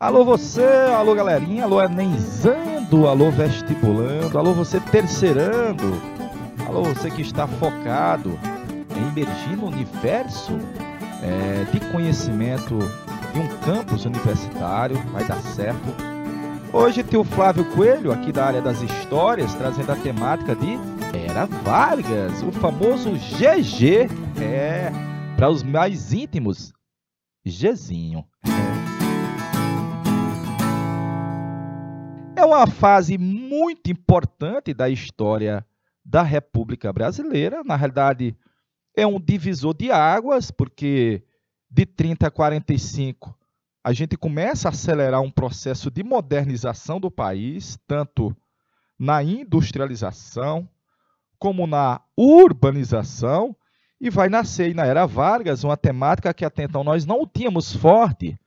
Alô você, alô galerinha, alô Enemzando, alô vestibulando, alô você terceirando, alô você que está focado em emergir no universo é, de conhecimento de um campus universitário, vai dar certo. Hoje tem o Flávio Coelho, aqui da área das histórias, trazendo a temática de Era Vargas, o famoso GG, é, para os mais íntimos, Gzinho. Uma fase muito importante da história da República Brasileira. Na realidade, é um divisor de águas, porque de 30 a 45 a gente começa a acelerar um processo de modernização do país, tanto na industrialização como na urbanização, e vai nascer na era Vargas uma temática que até então nós não tínhamos forte,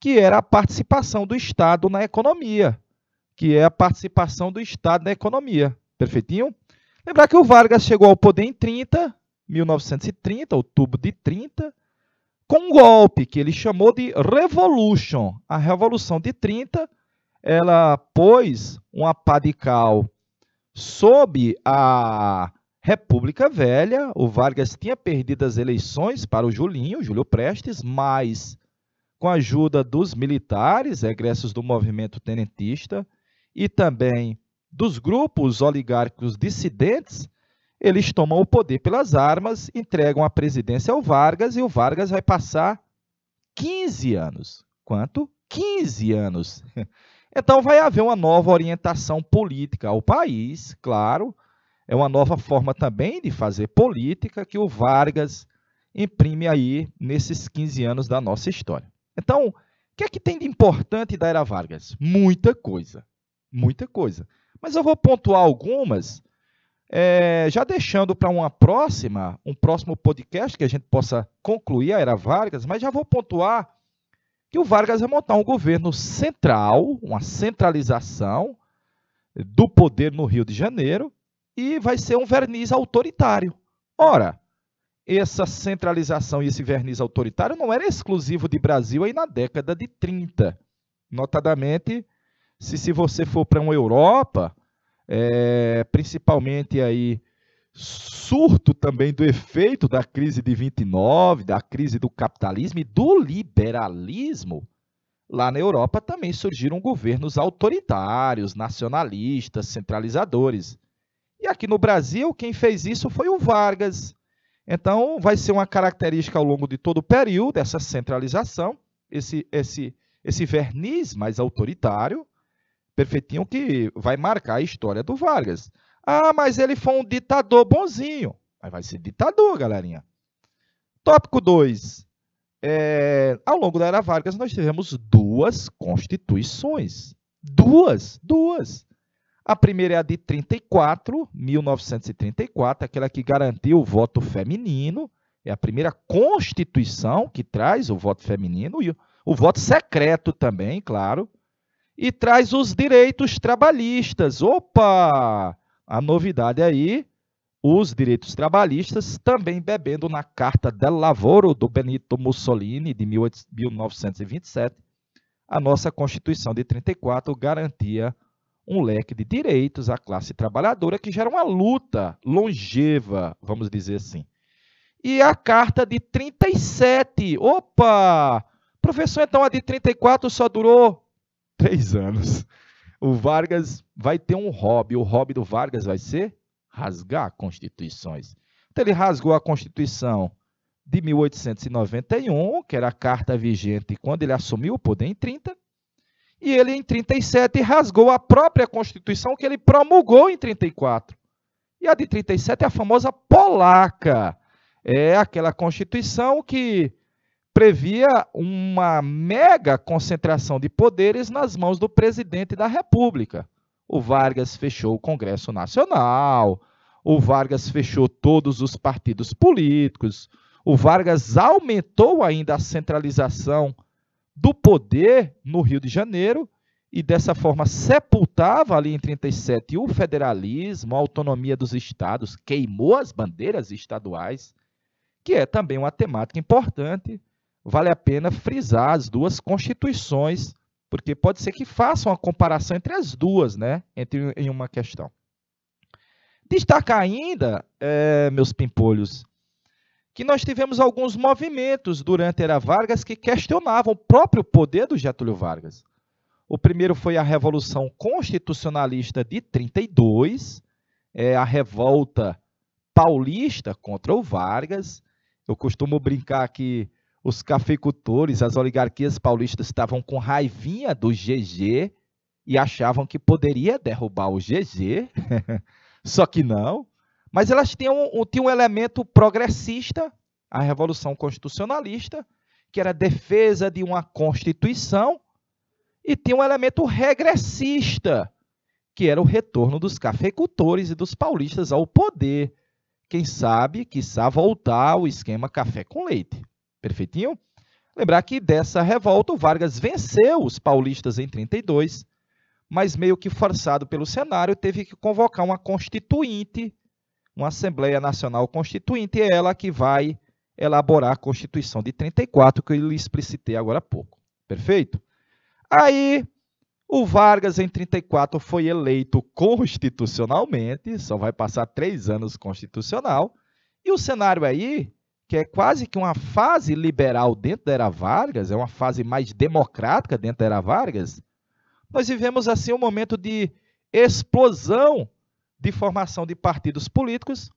que era a participação do Estado na economia, que é a participação do Estado na economia. Perfeitinho? Lembrar que o Vargas chegou ao poder em 30, 1930, outubro de 30, com um golpe que ele chamou de Revolution. A Revolução de 30, ela pôs uma padical sob a República Velha, o Vargas tinha perdido as eleições para o Julinho, Júlio Prestes, mas com a ajuda dos militares, egressos do movimento tenentista, e também dos grupos oligárquicos dissidentes, eles tomam o poder pelas armas, entregam a presidência ao Vargas e o Vargas vai passar 15 anos. Quanto? 15 anos. Então vai haver uma nova orientação política ao país, claro, é uma nova forma também de fazer política que o Vargas imprime aí nesses 15 anos da nossa história. Então, o que é que tem de importante da era Vargas? Muita coisa, muita coisa. Mas eu vou pontuar algumas, é, já deixando para uma próxima, um próximo podcast que a gente possa concluir a era Vargas, mas já vou pontuar que o Vargas vai montar um governo central, uma centralização do poder no Rio de Janeiro, e vai ser um verniz autoritário. Ora, essa centralização e esse verniz autoritário não era exclusivo de Brasil aí na década de 30. Notadamente, se, se você for para uma Europa, é, principalmente aí surto também do efeito da crise de 29, da crise do capitalismo e do liberalismo, lá na Europa também surgiram governos autoritários, nacionalistas, centralizadores. E aqui no Brasil, quem fez isso foi o Vargas. Então, vai ser uma característica ao longo de todo o período, essa centralização, esse, esse, esse verniz mais autoritário, perfeitinho, que vai marcar a história do Vargas. Ah, mas ele foi um ditador bonzinho. Mas vai ser ditador, galerinha. Tópico 2. É, ao longo da era Vargas, nós tivemos duas constituições. Duas, duas. A primeira é a de 34, 1934, aquela que garantiu o voto feminino. É a primeira Constituição que traz o voto feminino e o voto secreto também, claro. E traz os direitos trabalhistas. Opa! A novidade aí, os direitos trabalhistas também bebendo na Carta del Lavoro do Benito Mussolini de 1927. A nossa Constituição de 34 garantia um leque de direitos à classe trabalhadora que gera uma luta longeva, vamos dizer assim. E a carta de 37. Opa! Professor, então a de 34 só durou três anos. O Vargas vai ter um hobby. O hobby do Vargas vai ser rasgar constituições. Então ele rasgou a Constituição de 1891, que era a carta vigente quando ele assumiu o poder em 30, e ele, em 37, rasgou a própria Constituição que ele promulgou em 34. E a de 37 é a famosa polaca. É aquela Constituição que previa uma mega concentração de poderes nas mãos do presidente da República. O Vargas fechou o Congresso Nacional, o Vargas fechou todos os partidos políticos, o Vargas aumentou ainda a centralização do poder no Rio de Janeiro e dessa forma sepultava ali em 37 o federalismo, a autonomia dos estados, queimou as bandeiras estaduais, que é também uma temática importante. Vale a pena frisar as duas constituições porque pode ser que façam uma comparação entre as duas, né? Entre, em uma questão. Destacar ainda, é, meus pimpolhos, que nós tivemos alguns movimentos durante a Era Vargas que questionavam o próprio poder do Getúlio Vargas. O primeiro foi a Revolução Constitucionalista de 32, é, a revolta paulista contra o Vargas. Eu costumo brincar que os cafeicultores, as oligarquias paulistas estavam com raivinha do GG e achavam que poderia derrubar o GG, só que não. Mas elas tinham, tinham um elemento progressista, a Revolução Constitucionalista, que era a defesa de uma Constituição, e tinha um elemento regressista, que era o retorno dos cafeicultores e dos paulistas ao poder. Quem sabe, quiçá voltar ao esquema café com leite. Perfeitinho? Lembrar que dessa revolta o Vargas venceu os paulistas em 32, mas meio que forçado pelo cenário, teve que convocar uma constituinte uma Assembleia Nacional Constituinte, é ela que vai elaborar a Constituição de 34, que eu lhe explicitei agora há pouco. Perfeito? Aí, o Vargas, em 34, foi eleito constitucionalmente, só vai passar três anos constitucional, e o cenário aí, que é quase que uma fase liberal dentro da era Vargas, é uma fase mais democrática dentro da era Vargas, nós vivemos assim um momento de explosão de formação de partidos políticos,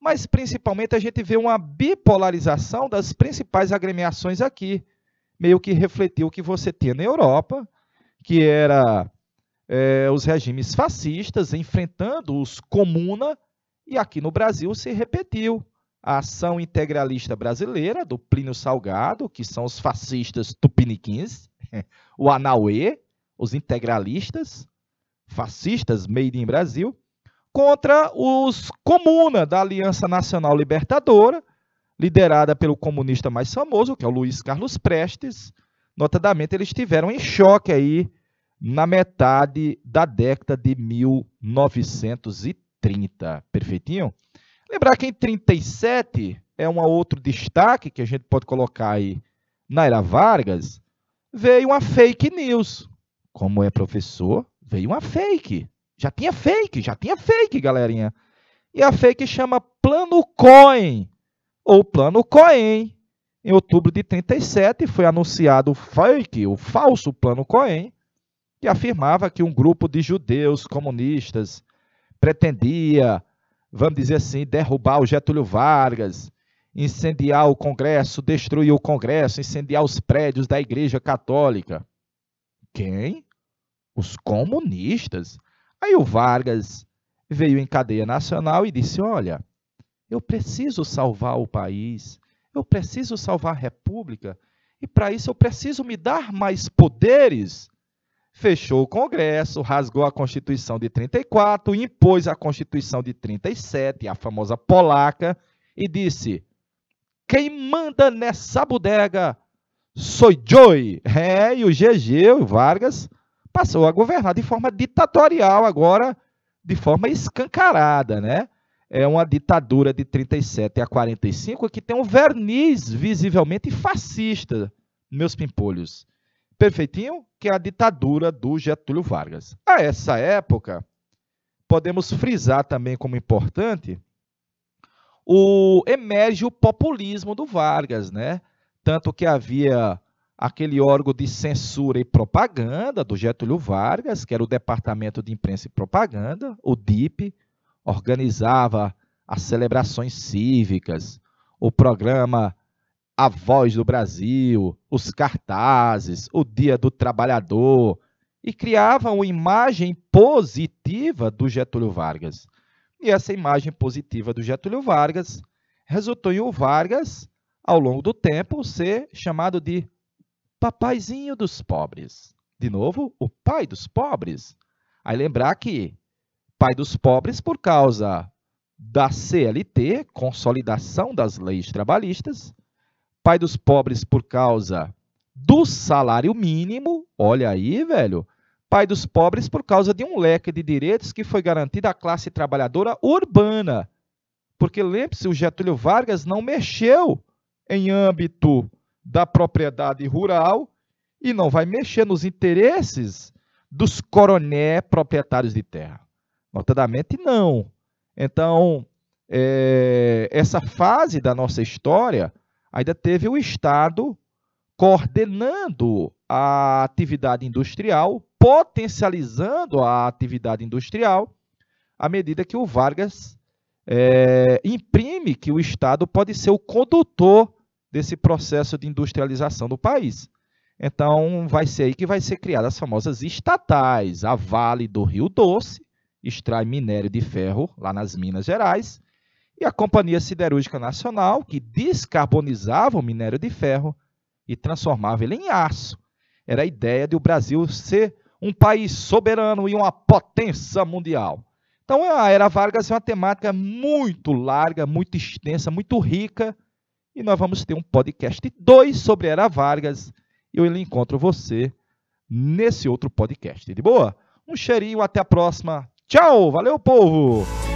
mas principalmente a gente vê uma bipolarização das principais agremiações aqui, meio que refletiu o que você tinha na Europa, que era é, os regimes fascistas enfrentando os comuna, e aqui no Brasil se repetiu a ação integralista brasileira do Plínio Salgado, que são os fascistas tupiniquins, o Anauê, os integralistas, fascistas made in Brasil, contra os Comuna da Aliança Nacional Libertadora, liderada pelo comunista mais famoso, que é o Luiz Carlos Prestes. Notadamente, eles estiveram em choque aí na metade da década de 1930. Perfeitinho? Lembrar que em 37 é um outro destaque que a gente pode colocar aí na era Vargas, veio uma fake news. Como é professor, veio uma fake. Já tinha fake, já tinha fake, galerinha. E a fake chama Plano Coin, ou Plano Coin. Em outubro de 37 foi anunciado o fake, o falso Plano Coin, que afirmava que um grupo de judeus comunistas pretendia, vamos dizer assim, derrubar o Getúlio Vargas, incendiar o Congresso, destruir o Congresso, incendiar os prédios da Igreja Católica. Quem? Os comunistas. Aí o Vargas veio em cadeia nacional e disse: Olha, eu preciso salvar o país, eu preciso salvar a república, e para isso eu preciso me dar mais poderes. Fechou o Congresso, rasgou a Constituição de 34, impôs a Constituição de 37, a famosa polaca, e disse: Quem manda nessa bodega sou Joy. É, e o GG, o Vargas, passou a governar de forma ditatorial, agora de forma escancarada, né? É uma ditadura de 37 a 45 que tem um verniz visivelmente fascista, meus pimpolhos. Perfeitinho? Que é a ditadura do Getúlio Vargas. A essa época, podemos frisar também como importante o emerge o populismo do Vargas, né? Tanto que havia aquele órgão de censura e propaganda do Getúlio Vargas, que era o Departamento de Imprensa e Propaganda, o DIP, organizava as celebrações cívicas, o programa A Voz do Brasil, os cartazes, o Dia do Trabalhador, e criava uma imagem positiva do Getúlio Vargas. E essa imagem positiva do Getúlio Vargas resultou em o Vargas, ao longo do tempo, ser chamado de papaizinho dos pobres. De novo, o pai dos pobres. Aí lembrar que pai dos pobres por causa da CLT, consolidação das leis trabalhistas, pai dos pobres por causa do salário mínimo, olha aí, velho, pai dos pobres por causa de um leque de direitos que foi garantido à classe trabalhadora urbana. Porque lembre-se, o Getúlio Vargas não mexeu em âmbito da propriedade rural e não vai mexer nos interesses dos coroné proprietários de terra. Notadamente, não. Então, é, essa fase da nossa história ainda teve o Estado coordenando a atividade industrial, potencializando a atividade industrial, à medida que o Vargas é, imprime que o Estado pode ser o condutor desse processo de industrialização do país. Então, vai ser aí que vai ser criadas as famosas estatais. A Vale do Rio Doce extrai minério de ferro lá nas Minas Gerais, e a Companhia Siderúrgica Nacional, que descarbonizava o minério de ferro e transformava ele em aço. Era a ideia de o Brasil ser um país soberano e uma potência mundial. Então, a Era Vargas é uma temática muito larga, muito extensa, muito rica, e nós vamos ter um podcast 2 sobre Era Vargas eu encontro você nesse outro podcast. De boa? Um cheirinho, até a próxima. Tchau, valeu, povo!